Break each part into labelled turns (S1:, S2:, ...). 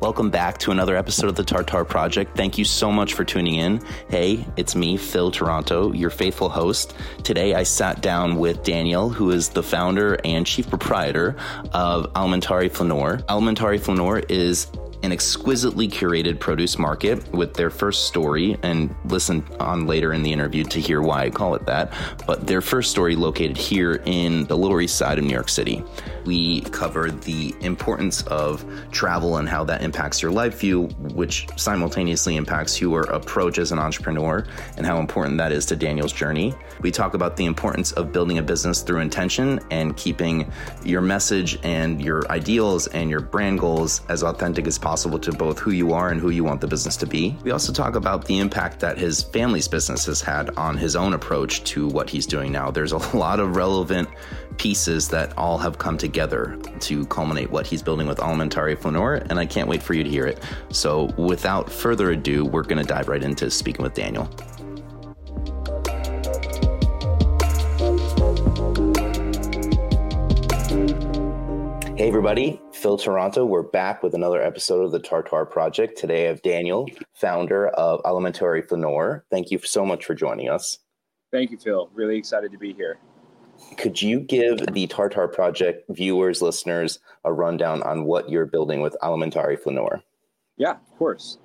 S1: Welcome back to another episode of the Tartar Project. Thank you so much for tuning in. Hey, it's me, Phil Toronto, your faithful host. Today I sat down with Daniel, who is the founder and chief proprietor of Alimentari Flaneur. Alimentari Flaneur is an exquisitely curated produce market with their first story, and listen on later in the interview to hear why I call it that. But their first story located here in the Lower East Side of New York City. We cover the importance of travel and how that impacts your life view, which simultaneously impacts your approach as an entrepreneur and how important that is to Daniel's journey. We talk about the importance of building a business through intention and keeping your message and your ideals and your brand goals as authentic as possible possible to both who you are and who you want the business to be. We also talk about the impact that his family's business has had on his own approach to what he's doing now. There's a lot of relevant pieces that all have come together to culminate what he's building with Alimentari Flaneur, and I can't wait for you to hear it. So, without further ado, we're going to dive right into speaking with Daniel. Hey, everybody. Phil Toronto. We're back with another episode of the Tartar Project. Today I have Daniel, founder of Alimentari Flaneur. Thank you so much for joining us.
S2: Thank you, Phil. Really excited to be here.
S1: Could you give the Tartar Project viewers, listeners, a rundown on what you're building with Alimentari Flaneur?
S2: Yeah, of course.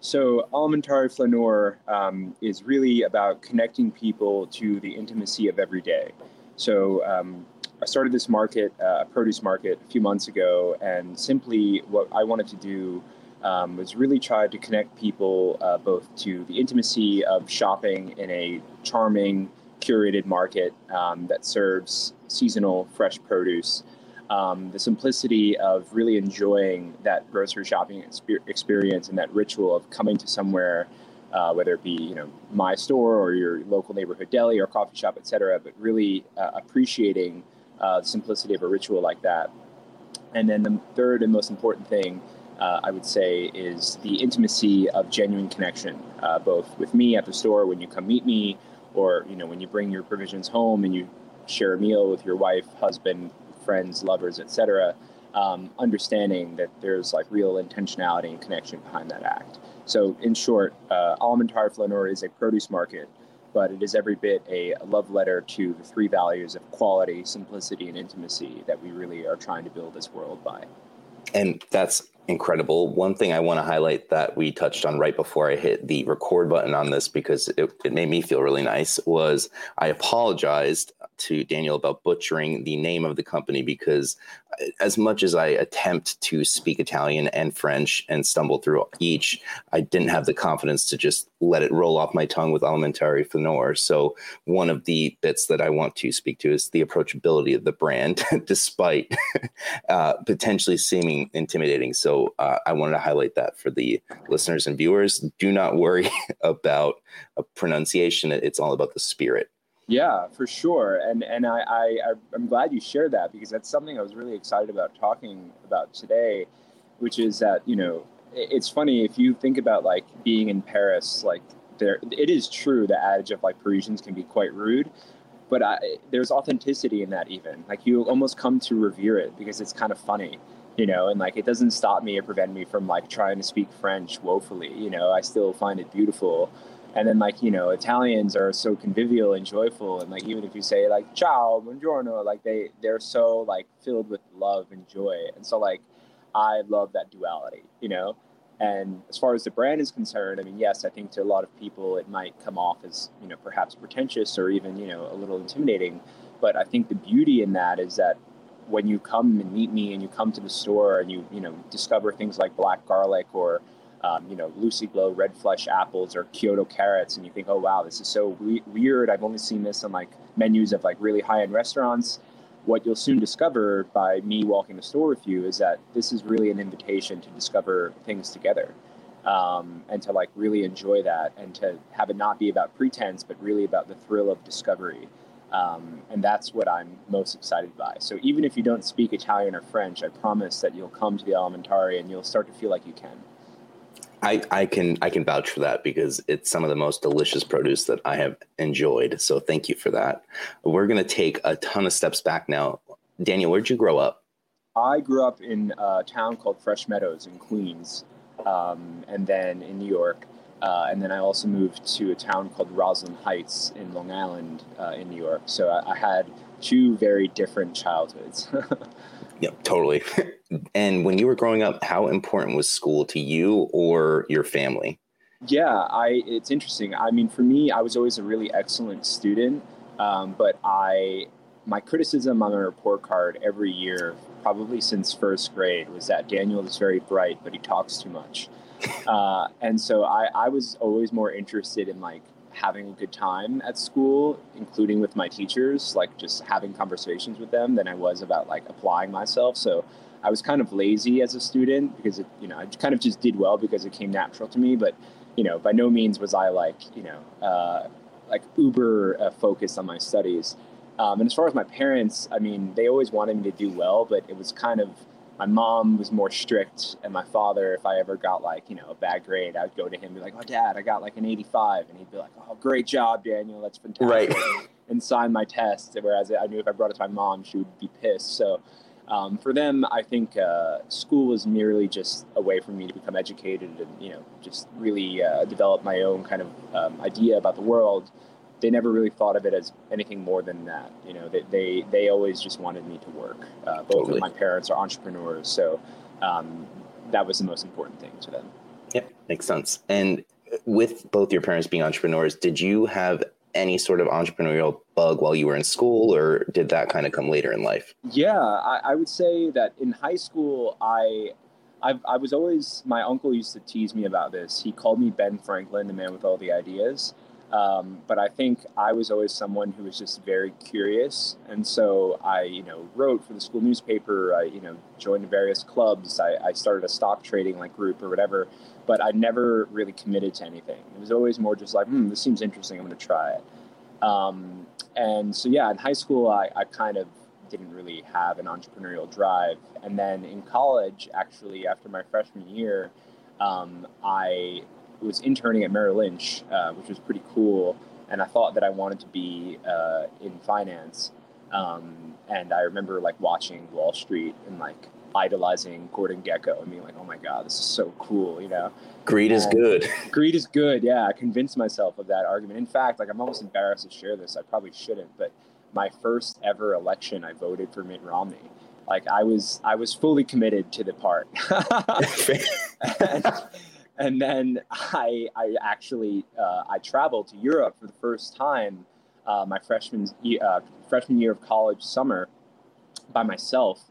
S2: So, Alimentari Flaneur um, is really about connecting people to the intimacy of every day. So, um, I started this market, uh, a produce market, a few months ago, and simply what I wanted to do um, was really try to connect people uh, both to the intimacy of shopping in a charming, curated market um, that serves seasonal, fresh produce. Um, the simplicity of really enjoying that grocery shopping experience and that ritual of coming to somewhere uh, whether it be you know my store or your local neighborhood deli or coffee shop, et cetera, but really uh, appreciating uh, simplicity of a ritual like that. And then the third and most important thing uh, I would say is the intimacy of genuine connection, uh, both with me at the store when you come meet me, or you know when you bring your provisions home and you share a meal with your wife, husband, friends, lovers, etc. Um, understanding that there's like real intentionality and connection behind that act. So, in short, uh, Alimentari Flaneur is a produce market but it is every bit a love letter to the three values of quality, simplicity, and intimacy that we really are trying to build this world by.
S1: And that's incredible. One thing I want to highlight that we touched on right before I hit the record button on this because it, it made me feel really nice was I apologized to Daniel about butchering the name of the company because as much as I attempt to speak Italian and French and stumble through each, I didn't have the confidence to just let it roll off my tongue with Alimentari Flaneur. So one of the bits that I want to speak to is the approachability of the brand, despite uh, potentially seeming intimidating. So uh, I wanted to highlight that for the listeners and viewers. Do not worry about a pronunciation. It's all about the spirit.
S2: Yeah, for sure. And and I, I I'm glad you shared that because that's something I was really excited about talking about today, which is that you know it's funny if you think about like being in Paris, like there it is true the adage of like Parisians can be quite rude, but I, there's authenticity in that even like you almost come to revere it because it's kind of funny you know and like it doesn't stop me or prevent me from like trying to speak french woefully you know i still find it beautiful and then like you know italians are so convivial and joyful. And like even if you say like ciao buongiorno like they they're so like filled with love and joy. And so like i love that duality you know? And as far as the brand is concerned i mean yes i think to a lot of people it might come off as you know perhaps pretentious or even you know a little intimidating. But i think the beauty in that is that when you come and meet me and you come to the store and you you know discover things like black garlic or um, you know, Lucy Glo red flesh apples or Kyoto carrots, and you think, oh wow, this is so we- weird. I've only seen this on like menus of like really high end restaurants. What you'll soon discover by me walking the store with you is that this is really an invitation to discover things together, um, and to like really enjoy that, and to have it not be about pretense, but really about the thrill of discovery. Um, and that's what I'm most excited by. So even if you don't speak Italian or French, I promise that you'll come to the Alimentari and you'll start to feel like you can.
S1: I, I can I can vouch for that because it's some of the most delicious produce that I have enjoyed. So thank you for that. We're gonna take a ton of steps back now. Daniel, where'd you grow up?
S2: I grew up in a town called Fresh Meadows in Queens, um, and then in New York. Uh, and then I also moved to a town called Roslyn Heights in Long Island uh, in New York. So I, I, had two very different childhoods.
S1: yeah, totally. and when you were growing up, how important was school to you or your family?
S2: Yeah, I. It's interesting. I mean, for me, I was always a really excellent student, um, but I my criticism on my report card every year, probably since first grade, was that Daniel is very bright, but he talks too much. Uh, and so I, I was always more interested in like having a good time at school, including with my teachers, like just having conversations with them, than I was about like applying myself. So I was kind of lazy as a student because it, you know, I kind of just did well because it came natural to me. But you know, by no means was I like you know, uh, like uber uh, focused on my studies. Um, and as far as my parents, I mean, they always wanted me to do well, but it was kind of my mom was more strict, and my father, if I ever got like you know a bad grade, I'd go to him and be like, "Oh, Dad, I got like an 85," and he'd be like, "Oh, great job, Daniel, that's fantastic,"
S1: right.
S2: and sign my test. Whereas I knew if I brought it to my mom, she would be pissed. So. Um, for them, I think uh, school was merely just a way for me to become educated and you know just really uh, develop my own kind of um, idea about the world they never really thought of it as anything more than that. You know, they they, they always just wanted me to work. Uh, both totally. of my parents are entrepreneurs, so um, that was the most important thing to them.
S1: Yep, makes sense. And with both your parents being entrepreneurs, did you have any sort of entrepreneurial bug while you were in school, or did that kind of come later in life?
S2: Yeah, I, I would say that in high school, I I've, i was always my uncle used to tease me about this. He called me Ben Franklin, the man with all the ideas. Um, but I think I was always someone who was just very curious, and so I, you know, wrote for the school newspaper. I, you know, joined various clubs. I, I started a stock trading like group or whatever, but I never really committed to anything. It was always more just like, hmm, this seems interesting. I'm going to try it. Um, and so yeah, in high school, I, I kind of didn't really have an entrepreneurial drive, and then in college, actually, after my freshman year, um, I was interning at Merrill Lynch, uh, which was pretty cool. And I thought that I wanted to be uh, in finance. Um, and I remember like watching Wall Street and like idolizing Gordon Gekko and being like, oh my God, this is so cool, you know?
S1: Greed is good.
S2: greed is good. Yeah. I convinced myself of that argument. In fact, like I'm almost embarrassed to share this. I probably shouldn't, but my first ever election, I voted for Mitt Romney. Like I was, I was fully committed to the part. and, then I, I actually uh, I traveled to Europe for the first time uh, my freshman uh, freshman year of college summer by myself,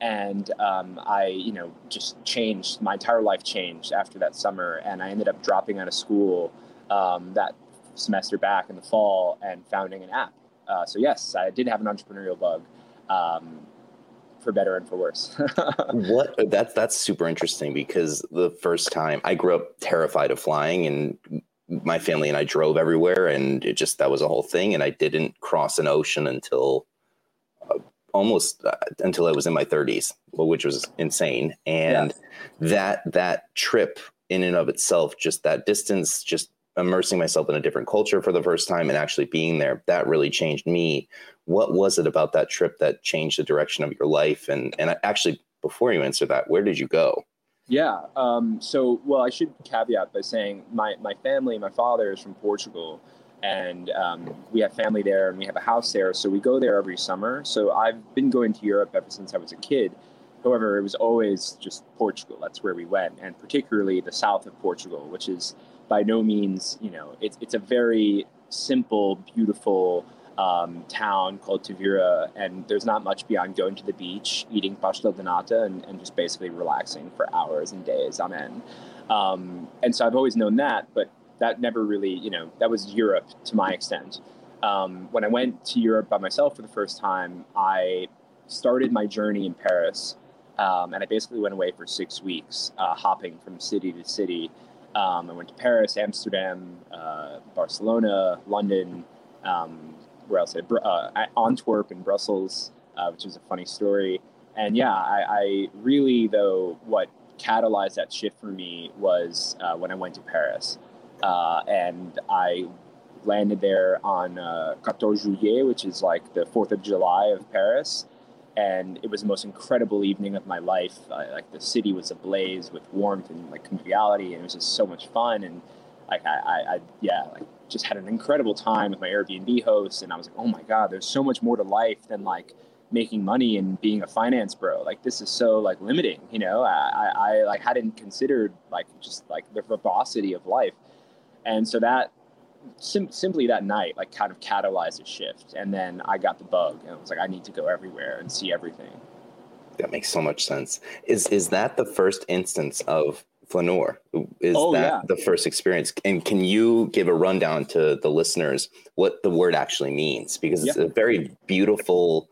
S2: and um, I you know just changed my entire life changed after that summer, and I ended up dropping out of school um, that semester back in the fall and founding an app. Uh, so yes, I did have an entrepreneurial bug. Um, for better and for worse.
S1: what that's that's super interesting because the first time I grew up terrified of flying and my family and I drove everywhere and it just that was a whole thing and I didn't cross an ocean until uh, almost uh, until I was in my 30s, which was insane. And that that trip in and of itself, just that distance, just immersing myself in a different culture for the first time and actually being there, that really changed me. What was it about that trip that changed the direction of your life? And and actually, before you answer that, where did you go?
S2: Yeah. Um, so, well, I should caveat by saying my my family, my father is from Portugal, and um, we have family there, and we have a house there. So we go there every summer. So I've been going to Europe ever since I was a kid. However, it was always just Portugal. That's where we went, and particularly the south of Portugal, which is by no means, you know, it's it's a very simple, beautiful um, town called Tavira, and there's not much beyond going to the beach, eating pastel de nata, and, and just basically relaxing for hours and days on end. Um, and so I've always known that, but that never really, you know, that was Europe to my extent. Um, when I went to Europe by myself for the first time, I started my journey in Paris, um, and I basically went away for six weeks, uh, hopping from city to city. Um, I went to Paris, Amsterdam, uh, Barcelona, London, um, where else? Uh, Antwerp and Brussels, uh, which is a funny story. And yeah, I, I, really, though, what catalyzed that shift for me was uh, when I went to Paris. Uh, and I landed there on uh, 14 Juillet, which is like the 4th of July of Paris. And it was the most incredible evening of my life. Like the city was ablaze with warmth and like conviviality, and it was just so much fun. And like I, I, I yeah, like just had an incredible time with my Airbnb host. And I was like, oh my god, there's so much more to life than like making money and being a finance bro. Like this is so like limiting, you know. I, I, I like hadn't considered like just like the verbosity of life, and so that sim- simply that night like kind of catalyzed a shift. And then I got the bug, and I was like, I need to go everywhere and see everything.
S1: That makes so much sense. Is is that the first instance of Flaneur? Is
S2: Oh,
S1: that
S2: yeah.
S1: the first experience? And can you give a rundown to the listeners what the word actually means? Because it's a very beautiful,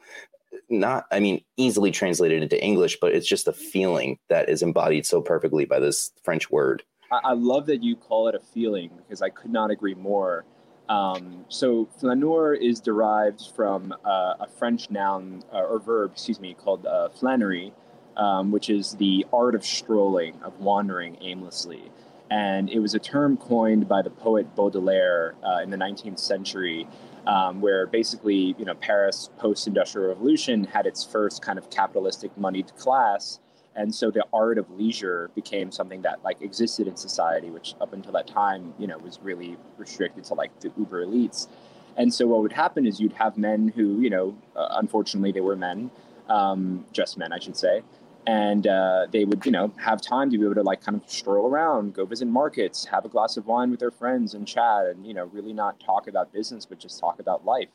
S1: not I mean easily translated into English, but it's just a feeling that is embodied so perfectly by this French word.
S2: I, I love that you call it a feeling because I could not agree more. Um, so flaneur is derived from uh, a French noun uh, or verb, excuse me, called uh, flânerie, um, which is the art of strolling, of wandering aimlessly. And it was a term coined by the poet Baudelaire uh, in the 19th century, um, where basically, you know, Paris post-industrial revolution had its first kind of capitalistic moneyed class, and so the art of leisure became something that like existed in society which up until that time you know was really restricted to like the uber elites. And so what would happen is you'd have men who you know uh, unfortunately they were men um, just men i should say. And uh, they would you know have time to be able to like kind of stroll around go visit markets have a glass of wine with their friends and chat and you know really not talk about business but just talk about life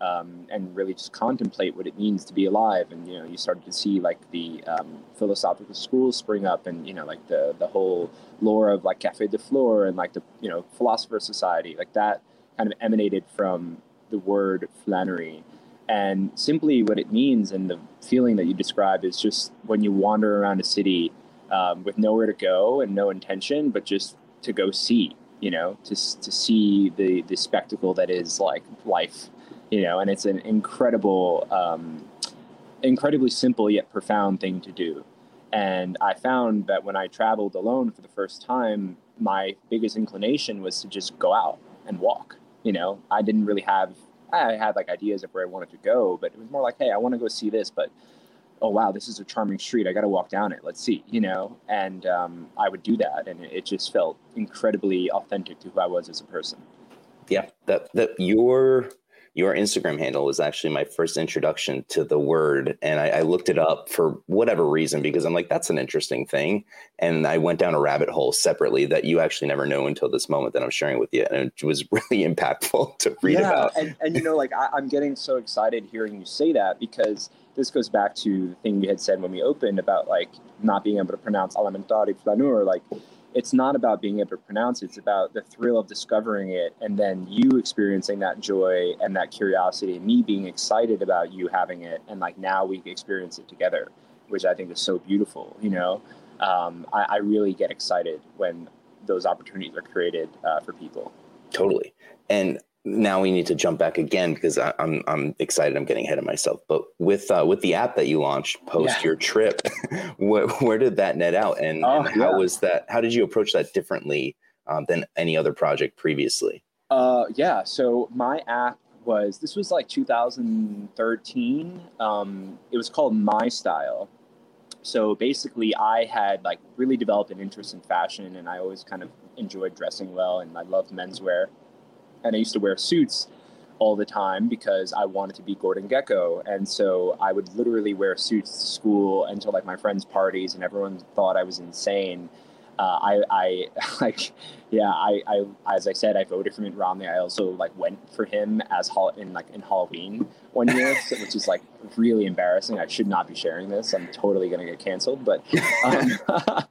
S2: um, and really just contemplate what it means to be alive. And you know, you started to see like the um, philosophical schools spring up, and you know, like the the whole lore of like Café de Flore and like the you know philosopher society, like that kind of emanated from the word flânerie. And simply what it means and the feeling that you describe is just when you wander around a city um, with nowhere to go and no intention, but just to go see, you know, to, to see the, the spectacle that is like life you know, and it's an incredible, um, incredibly simple yet profound thing to do. And I found that when I traveled alone for the first time, my biggest inclination was to just go out and walk. You know, I didn't really have, I had like ideas of where I wanted to go, but it was more like, hey, I want to go see this, but oh wow, this is a charming street. I got to walk down it. Let's see, you know. And um, I would do that, and it just felt incredibly authentic to who I was as a person.
S1: Yeah, that that your your Instagram handle was actually my first introduction to the word. And I, I, looked it up for whatever reason because I'm like, that's an interesting thing. And I went down a rabbit hole separately that you actually never know until this moment that I'm sharing with you. And it was really impactful to read
S2: yeah,
S1: about.
S2: And, and you know, like I, I'm getting so excited hearing you say that because this goes back to the thing we had said when we opened about like not being able to pronounce alimentari flaneur, like it's not about being able to pronounce it. It's about the thrill of discovering it and then you experiencing that joy and that curiosity and me being excited about you having it. And like now we experience it together, which I think is so beautiful. You know, um, I, I, really get excited when those opportunities are created uh, for people.
S1: Totally. And now we need to jump back again because I, am I'm, I'm excited. I'm getting ahead of myself. But with uh, with the app that you launched post
S2: Yeah.
S1: your trip, where, where did that net out, and,
S2: Oh,
S1: and how
S2: yeah.
S1: was that? How did you approach that differently um, than any other project previously?
S2: Uh, yeah. So my app was this was like 2013. Um, it was called My Style. So basically, I had like really developed an interest in fashion, and I always kind of enjoyed dressing well, and I loved menswear. And I used to wear suits all the time because I wanted to be Gordon Gekko, and so I would literally wear suits to school until like my friends' parties, and everyone thought I was insane. Uh, I, I like, yeah, I, I, as I said, I voted for Mitt Romney. I also like went for him as in like in Halloween one year, which is like really embarrassing. I should not be sharing this. I'm totally gonna get canceled, but um,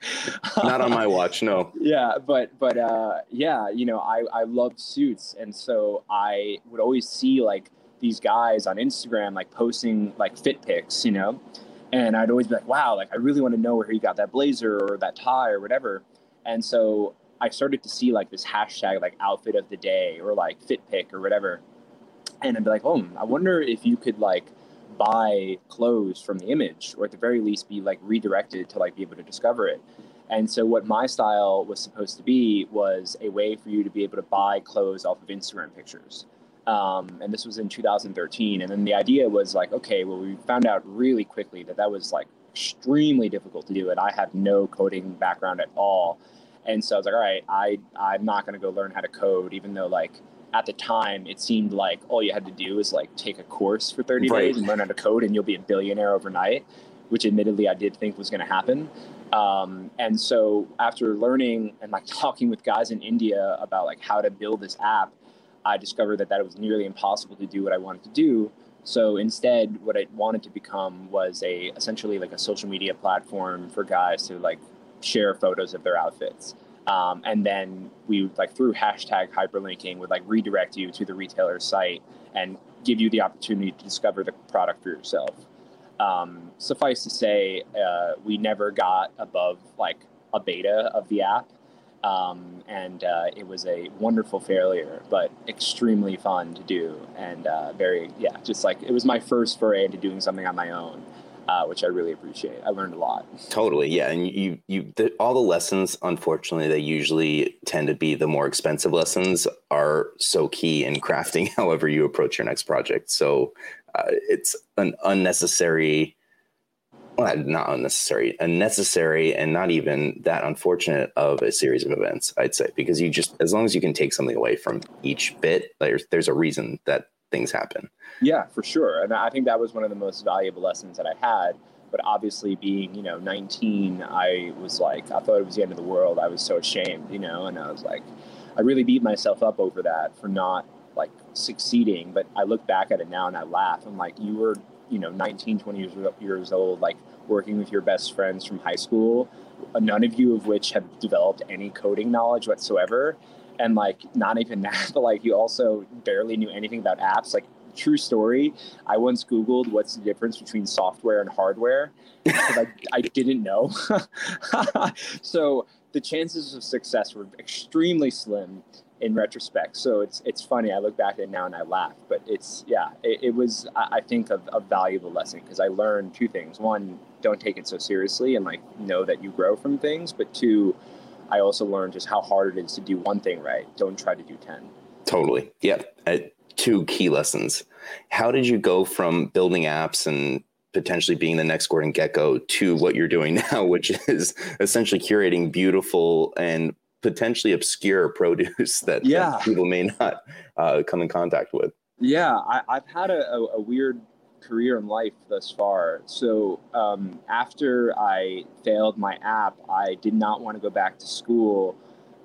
S1: Not on my watch, no.
S2: yeah but but uh yeah you know i i loved suits and so i would always see like these guys on instagram like posting like fit pics you know and i'd always be like wow like i really want to know where he got that blazer or that tie or whatever and so i started to see like this hashtag like outfit of the day or like fit pic or whatever and i'd be like oh i wonder if you could like buy clothes from the image, or at the very least be like redirected to like be able to discover it. And so what my style was supposed to be was a way for you to be able to buy clothes off of Instagram pictures. Um, and this was in 2013. And then the idea was like, okay, well, we found out really quickly that that was like extremely difficult to do. And I have no coding background at all. And so I was like, all right, I, I'm not going to go learn how to code, even though like at the time it seemed like all you had to do is like take a course for 30 right. days and learn how to code and you'll be a billionaire overnight, which admittedly I did think was going to happen. Um, and so after learning and like talking with guys in India about like how to build this app, I discovered that that it was nearly impossible to do what I wanted to do. So instead, what I wanted to become was a essentially like a social media platform for guys to like share photos of their outfits. Um, and then we would like through hashtag hyperlinking would like redirect you to the retailer's site and give you the opportunity to discover the product for yourself. Um, suffice to say, uh, we never got above like a beta of the app. Um, and uh, it was a wonderful failure, but extremely fun to do, and uh, very yeah, just like it was my first foray into doing something on my own, uh, which I really appreciate. I learned a lot.
S1: Totally, yeah, and you you the, all the lessons, unfortunately, they usually tend to be the more expensive lessons are so key in crafting however you approach your next project. So uh, it's an unnecessary well, not unnecessary, unnecessary, and not even that unfortunate of a series of events. I'd say because you just as long as you can take something away from each bit, there's there's a reason that things happen.
S2: Yeah, for sure, and I think that was one of the most valuable lessons that I had. But obviously, being you know 19, I was like, I thought it was the end of the world. I was so ashamed, you know, and I was like, I really beat myself up over that for not like succeeding. But I look back at it now and I laugh. I'm like, you were you know 19 20 years, years old like working with your best friends from high school none of you of which have developed any coding knowledge whatsoever and like not even that but like you also barely knew anything about apps like true story i once googled what's the difference between software and hardware because I, I didn't know so the chances of success were extremely slim in retrospect. So it's it's funny. I look back at it now and I laugh. But it's yeah, it, it was I think a, a valuable lesson because I learned two things. One, don't take it so seriously and like know that you grow from things. But two, I also learned just how hard it is to do one thing right. Don't try to do ten.
S1: Totally. Yeah. Uh, two key lessons. How did you go from building apps and potentially being the next Gordon Gekko to what you're doing now, which is essentially curating beautiful and potentially obscure produce that, yeah. that people may not uh, come in contact with.
S2: Yeah, I, have had a, a, a, weird career in life thus far. So um, after I failed my app, I did not want to go back to school.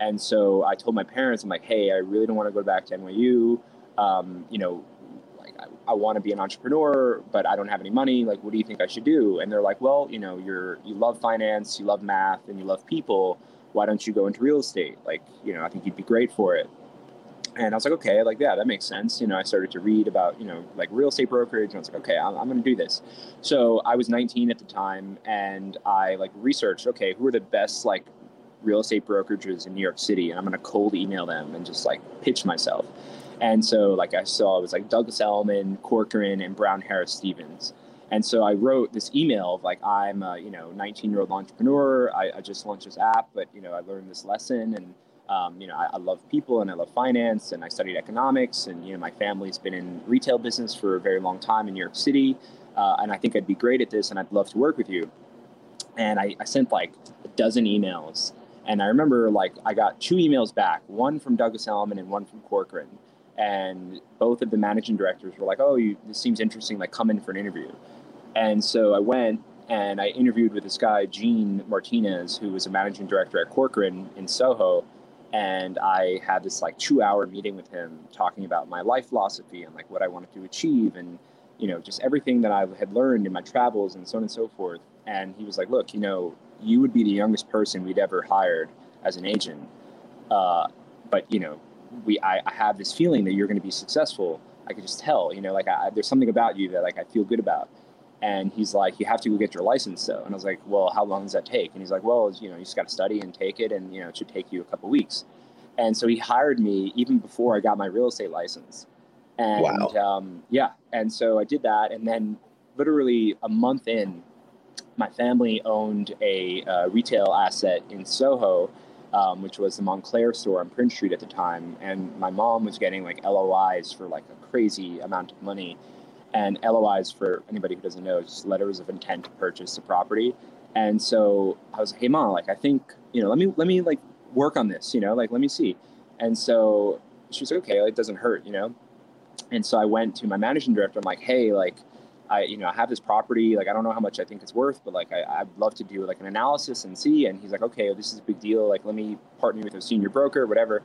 S2: And so I told my parents, I'm like, hey, I really don't want to go back to NYU. Um, you know, like I, I want to be an entrepreneur, but I don't have any money. Like, what do you think I should do? And they're like, well, you know, you're you love finance, you love math, and you love people why don't you go into real estate? Like, you know, I think you'd be great for it. And I was like, okay, like, yeah, that makes sense. You know, I started to read about, you know, like real estate brokerage. And I was like, okay, I'm, I'm going to do this. So I was 19 at the time and I like researched, okay, who are the best like real estate brokerages in New York City? And I'm going to cold email them and just like pitch myself. And so like I saw it was like Douglas Elliman, Corcoran, and Brown Harris Stevens. And so I wrote this email of like, I'm a, you know, 19 year old entrepreneur. I, I, just launched this app, but, you know, I learned this lesson and, um, you know, I, I, love people and I love finance and I studied economics and, you know, my family's been in retail business for a very long time in New York City. Uh, and I think I'd be great at this and I'd love to work with you. And I, I sent like a dozen emails. And I remember like I got two emails back, one from Douglas Elliman and one from Corcoran. And both of the managing directors were like, oh, you, this seems interesting. Like, come in for an interview. And so I went and I interviewed with this guy, Gene Martinez, who was a managing director at Corcoran in Soho. And I had this like two hour meeting with him talking about my life philosophy and like what I wanted to achieve and, you know, just everything that I had learned in my travels and so on and so forth. And he was like, look, you know, you would be the youngest person we'd ever hired as an agent. Uh, but, you know, we, I, I have this feeling that you're going to be successful. I could just tell, you know, like I, there's something about you that like I feel good about. And he's like, you have to go get your license though. And I was like, well, how long does that take? And he's like, well, you know, you just got to study and take it. And, you know, it should take you a couple weeks. And so he hired me even before I got my real estate license. And wow. um, yeah. And so I did that. And then literally a month in, my family owned a uh, retail asset in Soho, um, which was the Moncler store on Prince Street at the time. And my mom was getting like LOIs for like a crazy amount of money. And LOIs, for anybody who doesn't know, just letters of intent to purchase the property. And so I was like, hey, mom, like, I think, you know, let me, let me like work on this, you know, like, let me see. And so she was like, okay, it doesn't hurt, you know? And so I went to my managing director. I'm like, hey, like, I, you know, I have this property. Like, I don't know how much I think it's worth, but like, I, I'd love to do like an analysis and see. And he's like, okay, this is a big deal. Like, let me partner with a senior broker, whatever.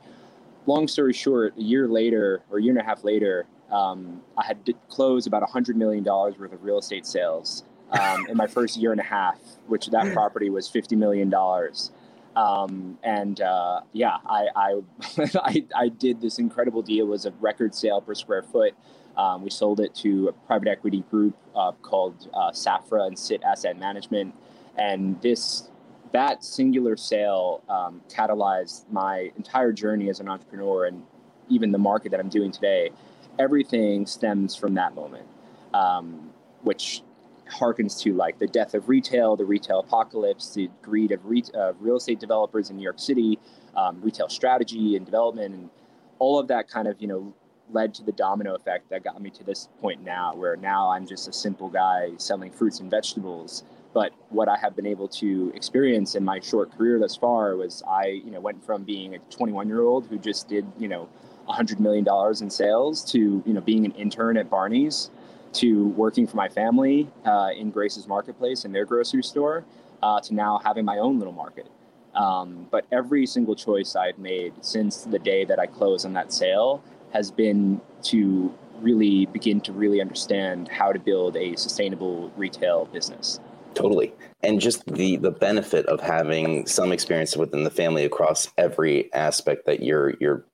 S2: Long story short, a year later or a year and a half later, um, I had closed about a hundred million dollars worth of real estate sales um, in my first year and a half, which that property was fifty million dollars. Um, and uh, yeah, I I, I, I did this incredible deal. It was a record sale per square foot. Um, we sold it to a private equity group uh, called uh, Safra and Sit Asset Management, and this that singular sale um, catalyzed my entire journey as an entrepreneur and even the market that I'm doing today. Everything stems from that moment, um, which harkens to like the death of retail, the retail apocalypse, the greed of re- uh, real estate developers in New York City, um, retail strategy and development, and all of that kind of you know led to the domino effect that got me to this point now, where now I'm just a simple guy selling fruits and vegetables. But what I have been able to experience in my short career thus far was I, you know, went from being a 21 year old who just did, you know, $100 million in sales to, you know, being an intern at Barney's to working for my family uh, in Grace's Marketplace in their grocery store uh, to now having my own little market. Um, but every single choice I've made since the day that I closed on that sale has been to really begin to really understand how to build a sustainable retail business.
S1: Totally. And just the the benefit of having some experience within the family across every aspect that you're you're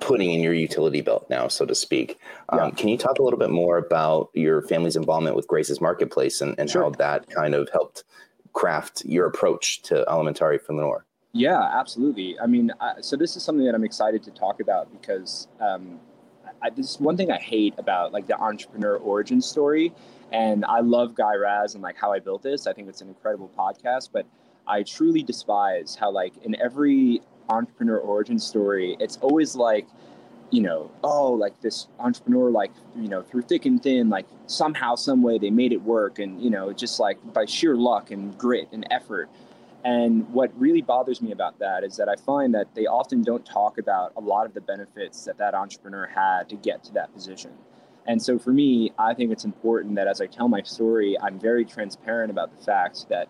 S1: putting in your utility belt now, so to speak. Um. Can you talk a little bit more about your family's involvement with Grace's Marketplace and, and sure. how that kind of helped craft your approach to Alimentari Flaneur?
S2: Yeah, absolutely. I mean, I, so this is something that I'm excited to talk about because um, I, this is one thing I hate about like the entrepreneur origin story. And I love Guy Raz and like how I built this. I think it's an incredible podcast, but I truly despise how like in every entrepreneur origin story, it's always like, you know, oh, like this entrepreneur, like, you know, through thick and thin, like somehow, some way they made it work. And, you know, just like by sheer luck and grit and effort. And what really bothers me about that is that I find that they often don't talk about a lot of the benefits that that entrepreneur had to get to that position. And so for me, I think it's important that as I tell my story, I'm very transparent about the fact that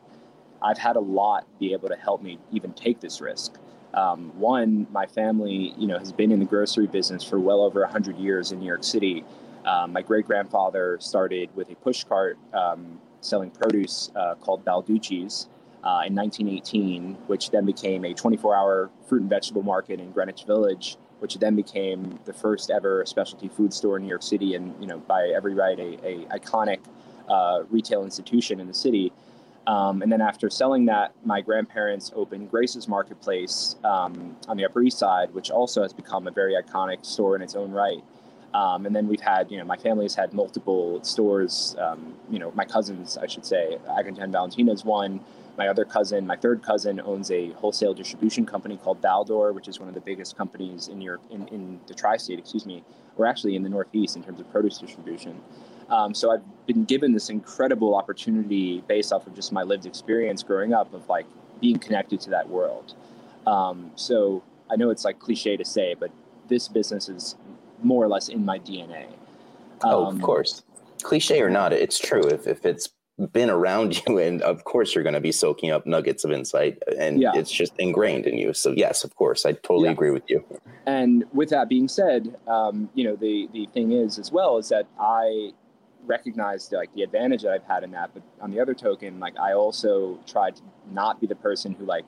S2: I've had a lot be able to help me even take this risk. Um, one, my family, you know, has been in the grocery business for well over 100 years in New York City. Um, my great grandfather started with a push cart um, selling produce uh, called Balducci's uh, in 1918, which then became a 24-hour fruit and vegetable market in Greenwich Village, which then became the first ever specialty food store in New York City, and you know, by every right, a, a iconic uh, retail institution in the city. Um, and then after selling that, my grandparents opened Grace's Marketplace um, on the Upper East Side, which also has become a very iconic store in its own right. Um, and then we've had, you know, my family has had multiple stores. Um, you know, my cousins, I should say, Agritan Valentina's one. My other cousin, my third cousin, owns a wholesale distribution company called Baldor, which is one of the biggest companies in Europe, in, in the tri-state, excuse me, or actually in the Northeast in terms of produce distribution. Um, so I've been given this incredible opportunity based off of just my lived experience growing up of like being connected to that world. Um, so I know it's like cliche to say, but this business is more or less in my DNA.
S1: Um, oh, of um, course. Cliche or not, it's true. If, if it's been around you and of course you're going to be soaking up nuggets of insight and yeah. it's just ingrained in you. So yes of course i totally yeah. agree with you.
S2: And with that being said um, you know the the thing is as well is that i recognized like the advantage that i've had in that but on the other token like i also tried to not be the person who like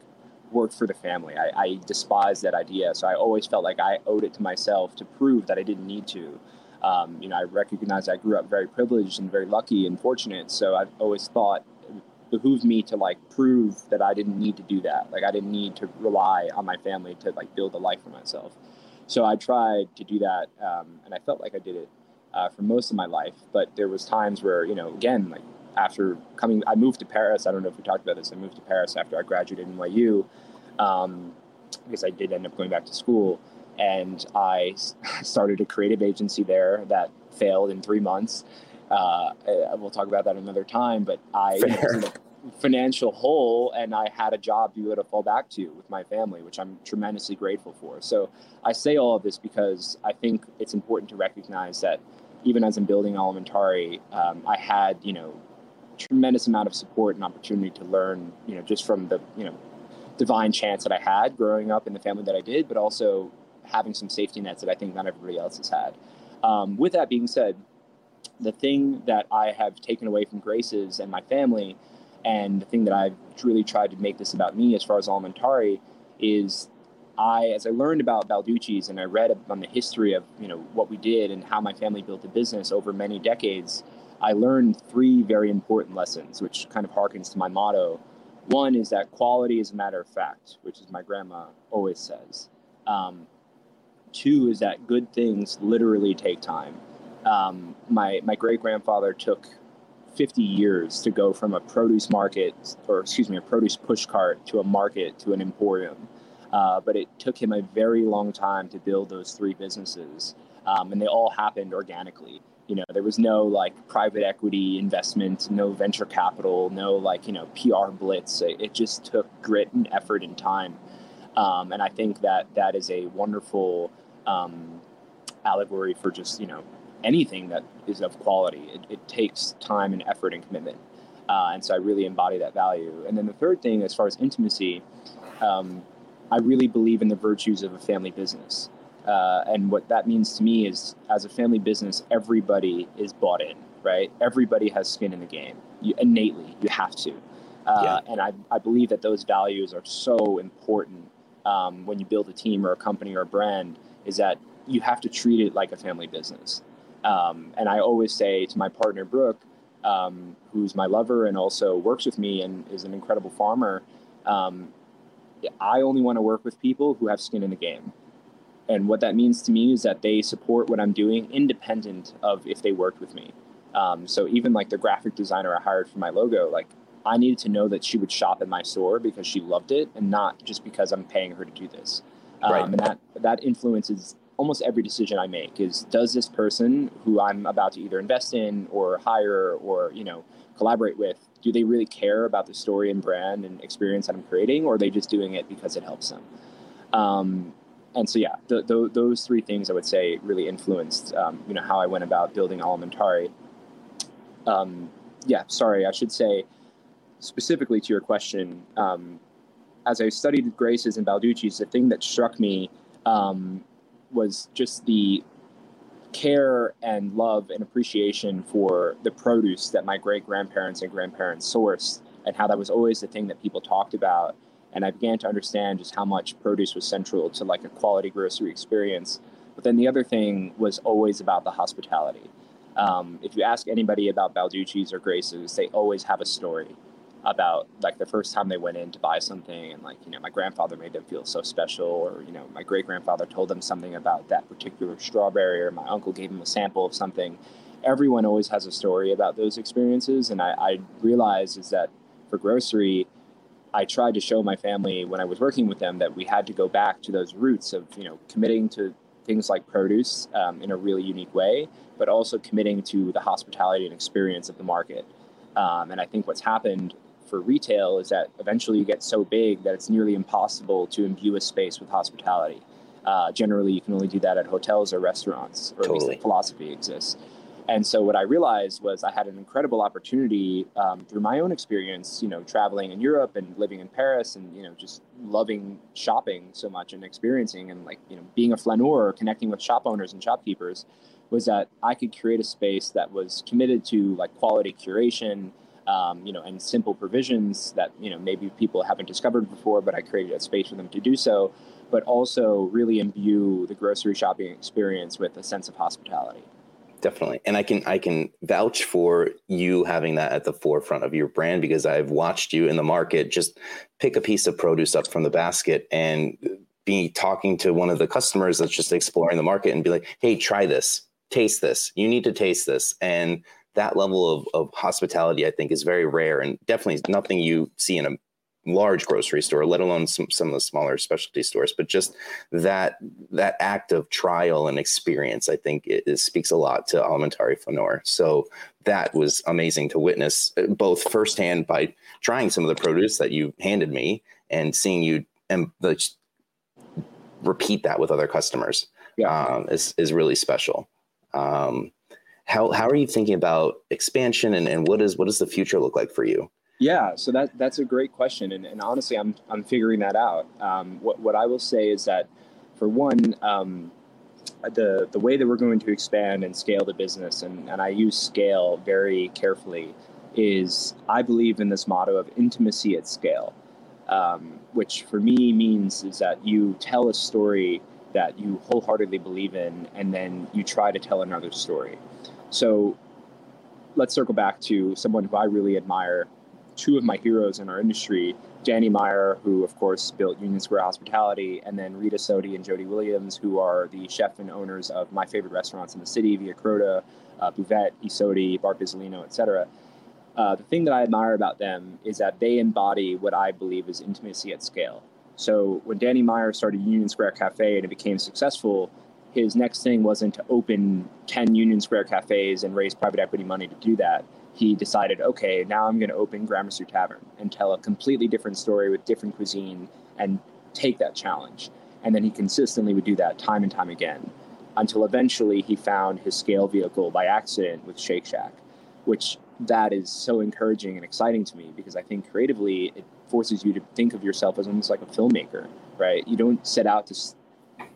S2: worked for the family. I, I despise that idea. So i always felt like i owed it to myself to prove that i didn't need to um, you know, I recognize I grew up very privileged and very lucky and fortunate. So I've always thought behooved me to like prove that I didn't need to do that. Like I didn't need to rely on my family to like build a life for myself. So I tried to do that, um, and I felt like I did it uh, for most of my life. But there was times where, you know, again, like after coming, I moved to Paris. I don't know if we talked about this. I moved to Paris after I graduated NYU um, because I did end up going back to school. And I started a creative agency there that failed in three months. Uh, we'll talk about that another time. But I was in a financial hole and I had a job to be able to fall back to with my family, which I'm tremendously grateful for. So I say all of this because I think it's important to recognize that even as I'm building Alimentari, um, I had, you know, tremendous amount of support and opportunity to learn, you know, just from the, you know, divine chance that I had growing up in the family that I did, but also having some safety nets that I think not everybody else has had. Um, with that being said, the thing that I have taken away from Graces and my family and the thing that I've really tried to make this about me as far as Alimentari is I, as I learned about Balducci's and I read on the history of you know what we did and how my family built a business over many decades, I learned three very important lessons, which kind of harkens to my motto. One is that quality is a matter of fact, which is my grandma always says. Um, two is that good things literally take time. Um, my my great grandfather took 50 years to go from a produce market, or excuse me, a produce push cart to a market to an emporium. Uh, but it took him a very long time to build those three businesses, um, and they all happened organically. You know, there was no like private equity investment, no venture capital, no like you know PR blitz. It, it just took grit and effort and time, um, and I think that that is a wonderful um, allegory for just you know anything that is of quality. It, it takes time and effort and commitment. Uh, and so I really embody that value. And then the third thing, as far as intimacy, um, I really believe in the virtues of a family business. Uh, and what that means to me is, as a family business, everybody is bought in, right? Everybody has skin in the game. You, innately, you have to. Uh, yeah. And I, I believe that those values are so important um, when you build a team or a company or a brand. Is that you have to treat it like a family business. Um, and I always say to my partner, Brooke, um, who's my lover and also works with me and is an incredible farmer, um, I only want to work with people who have skin in the game. And what that means to me is that they support what I'm doing independent of if they worked with me. Um, so even like the graphic designer I hired for my logo, like I needed to know that she would shop at my store because she loved it and not just because I'm paying her to do this. Um, and that that influences almost every decision I make is does this person who I'm about to either invest in or hire or you know collaborate with do they really care about the story and brand and experience that I'm creating or are they just doing it because it helps them? Um, and so yeah the, those three things I would say really influenced um, you know how I went about building Alimentari um, yeah sorry I should say specifically to your question um, as I studied Graces and Balducci's the thing that struck me um, was just the care and love and appreciation for the produce that my great grandparents and grandparents sourced and how that was always the thing that people talked about. And i began to understand just how much produce was central to like a quality grocery experience. But then the other thing was always about the hospitality. Um, if you ask anybody about balducci's or graces they always have a story about like the first time they went in to buy something and like you know my grandfather made them feel so special or you know my great grandfather told them something about that particular strawberry or my uncle gave them a sample of something. Everyone always has a story about those experiences and i, I realized is that for grocery i tried to show my family when i was working with them that we had to go back to those roots of you know committing to things like produce um, in a really unique way but also committing to the hospitality and experience of the market. Um, and i think what's happened for retail is that eventually you get so big that it's nearly impossible to imbue a space with hospitality. Uh, generally, you can only do that at hotels or restaurants, or totally. at least the philosophy exists. And so, what I realized was I had an incredible opportunity um, through my own experience, you know, traveling in Europe and living in Paris, and you know, just loving shopping so much and experiencing, and like you know, being a flaneur, connecting with shop owners and shopkeepers, was that I could create a space that was committed to like quality curation, um, you know, and simple provisions that you know maybe people haven't discovered before, but I created a space for them to do so. But also really imbue the grocery shopping experience with a sense of hospitality.
S1: Definitely, and I can I can vouch for you having that at the forefront of your brand because I've watched you in the market just pick a piece of produce up from the basket and be talking to one of the customers that's just exploring the market and be like, "Hey, try this." taste this. You need to taste this. And that level of, of hospitality, I think, is very rare and definitely nothing you see in a large grocery store, let alone some, some of the smaller specialty stores. But just that that act of trial and experience, I think, it, it speaks a lot to Alimentari Flaneur. So that was amazing to witness, uh, both firsthand by trying some of the produce that you handed me and seeing you and the, repeat that with other customers. Yeah. Um, is is really special. Um, how how are you thinking about expansion and, and what is what does the future look like for you?
S2: Yeah, so that that's a great question, and, and honestly, I'm I'm figuring that out. Um, what what I will say is that, for one, um, the the way that we're going to expand and scale the business, and, and I use scale very carefully, is I believe in this motto of intimacy at scale, um, which for me means is that you tell a story that you wholeheartedly believe in, and then you try to tell another story. So let's circle back to someone who I really admire two of my heroes in our industry, Danny Meyer, who of course built Union Square Hospitality, and then Rita Sodi and Jody Williams, who are the chef and owners of my favorite restaurants in the city, Via Carota, uh, Buvette, I Sodi, Bar Pisellino, etc. Uh, the thing that I admire about them is that they embody what I believe is intimacy at scale. So when Danny Meyer started Union Square Cafe and it became successful, his next thing wasn't to open 10 Union Square cafes and raise private equity money to do that he decided, okay, now I'm going to open Gramercy Tavern and tell a completely different story with different cuisine and take that challenge. And then he consistently would do that time and time again until eventually he found his scale vehicle by accident with Shake Shack, which that is so encouraging and exciting to me because I think creatively it forces you to think of yourself as almost like a filmmaker, right? You don't set out to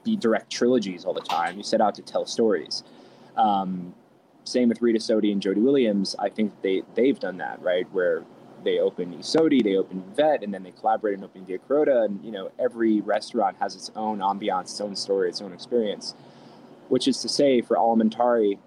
S2: be direct trilogies all the time. You set out to tell stories. Um, same with Rita Sodi and Jody Williams. I think they they've done that right, where they open I Sodi, they open Vet, and then they collaborate and open Via Carota. And you know, every restaurant has its own ambiance, its own story, its own experience. Which is to say, for Alimentari,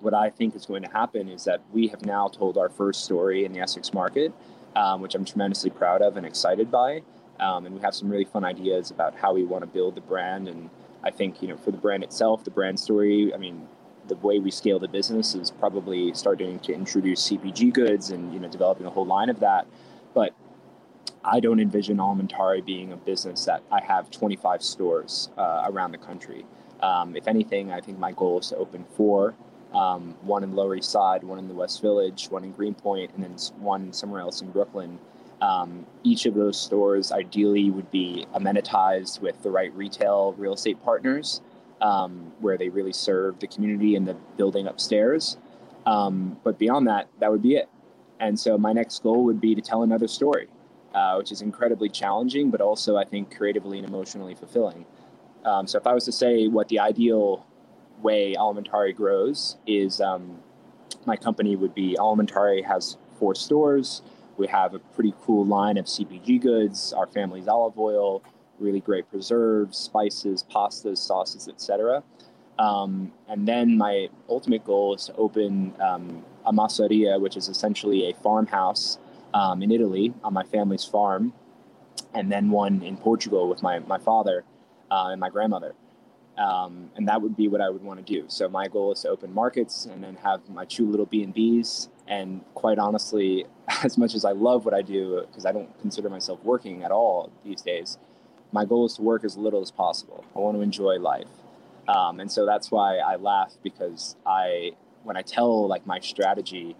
S2: what I think is going to happen is that we have now told our first story in the Essex market, um, which I'm tremendously proud of and excited by. Um, and we have some really fun ideas about how we want to build the brand. And I think, you know, for the brand itself, the brand story, I mean, the way we scale the business is probably starting to introduce CPG goods and you know developing a whole line of that. But I don't envision Alimentari being a business that I have 25 stores uh, around the country. Um, if anything, I think my goal is to open four um, one in Lower East Side, one in the West Village, one in Greenpoint, and then one somewhere else in Brooklyn. Um, each of those stores ideally would be amenitized with the right retail real estate partners um, where they really serve the community and the building upstairs. Um, but beyond that, that would be it. And so my next goal would be to tell another story, uh, which is incredibly challenging, but also I think creatively and emotionally fulfilling. Um, so if I was to say what the ideal way Alimentari grows is um, my company would be Alimentari has four stores. We have a pretty cool line of CPG goods, our family's olive oil, really great preserves, spices, pastas, sauces, etc. Um, and then my ultimate goal is to open um, a masseria, which is essentially a farmhouse um, in Italy on my family's farm, and then one in Portugal with my, my father uh, and my grandmother. Um, and that would be what I would want to do. So my goal is to open markets and then have my two little B and B's. And quite honestly, as much as I love what I do, because I don't consider myself working at all these days, my goal is to work as little as possible. I want to enjoy life. Um, and so that's why I laugh because I, when I tell like my strategy,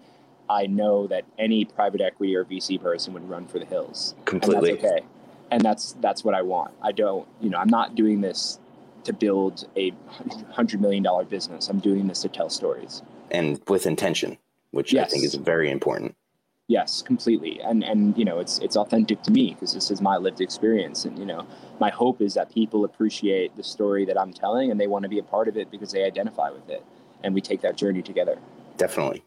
S2: I know that any private equity or VC person would run for the hills.
S1: Completely.
S2: And that's okay. And that's, that's what I want. I don't, you know, I'm not doing this to build a hundred million dollar business. I'm doing this to tell stories.
S1: And with intention, which yes. I think is very important.
S2: Yes, completely. And and you know, it's it's authentic to me because this is my lived experience and you know, my hope is that people appreciate the story that I'm telling and they want to be a part of it because they identify with it and we take that journey together.
S1: Definitely.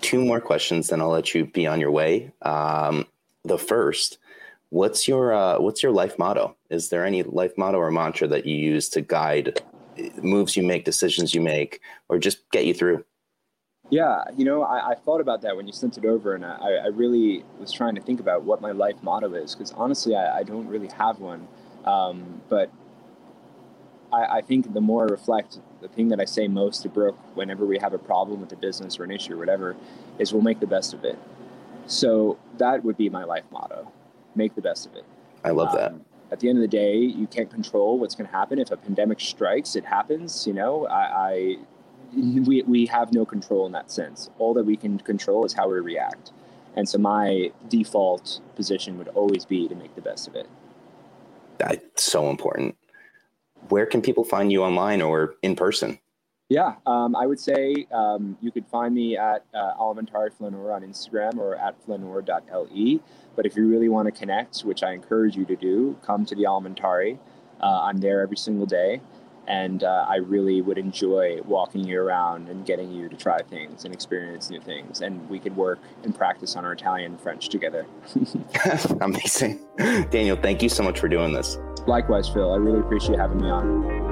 S1: Two more questions then I'll let you be on your way. Um, the first, what's your uh, what's your life motto? Is there any life motto or mantra that you use to guide moves you make, decisions you make, or just get you through?
S2: Yeah, you know, I, I, thought about that when you sent it over, and I, I really was trying to think about what my life motto is, because honestly, I, I, don't really have one. Um, but I, I, think the more I reflect, the thing that I say most to Brooke whenever we have a problem with the business or an issue or whatever is we'll make the best of it. So that would be my life motto make the best of it.
S1: I love um, that.
S2: At the end of the day, you can't control what's going to happen. If a pandemic strikes, it happens. You know, I, I we, we have no control in that sense. All that we can control is how we react. And so my default position would always be to make the best of it.
S1: That's so important. Where can people find you online or in person?
S2: Yeah, um, I would say um, you could find me at uh, Alimentari Flaneur on Instagram or at flaneur.le. But if you really want to connect, which I encourage you to do, come to the Alimentari. Uh, I'm there every single day and uh, I really would enjoy walking you around and getting you to try things and experience new things. And we could work and practice on our Italian and French together.
S1: Amazing. Daniel, thank you so much for doing this.
S2: Likewise, Phil. I really appreciate having me on.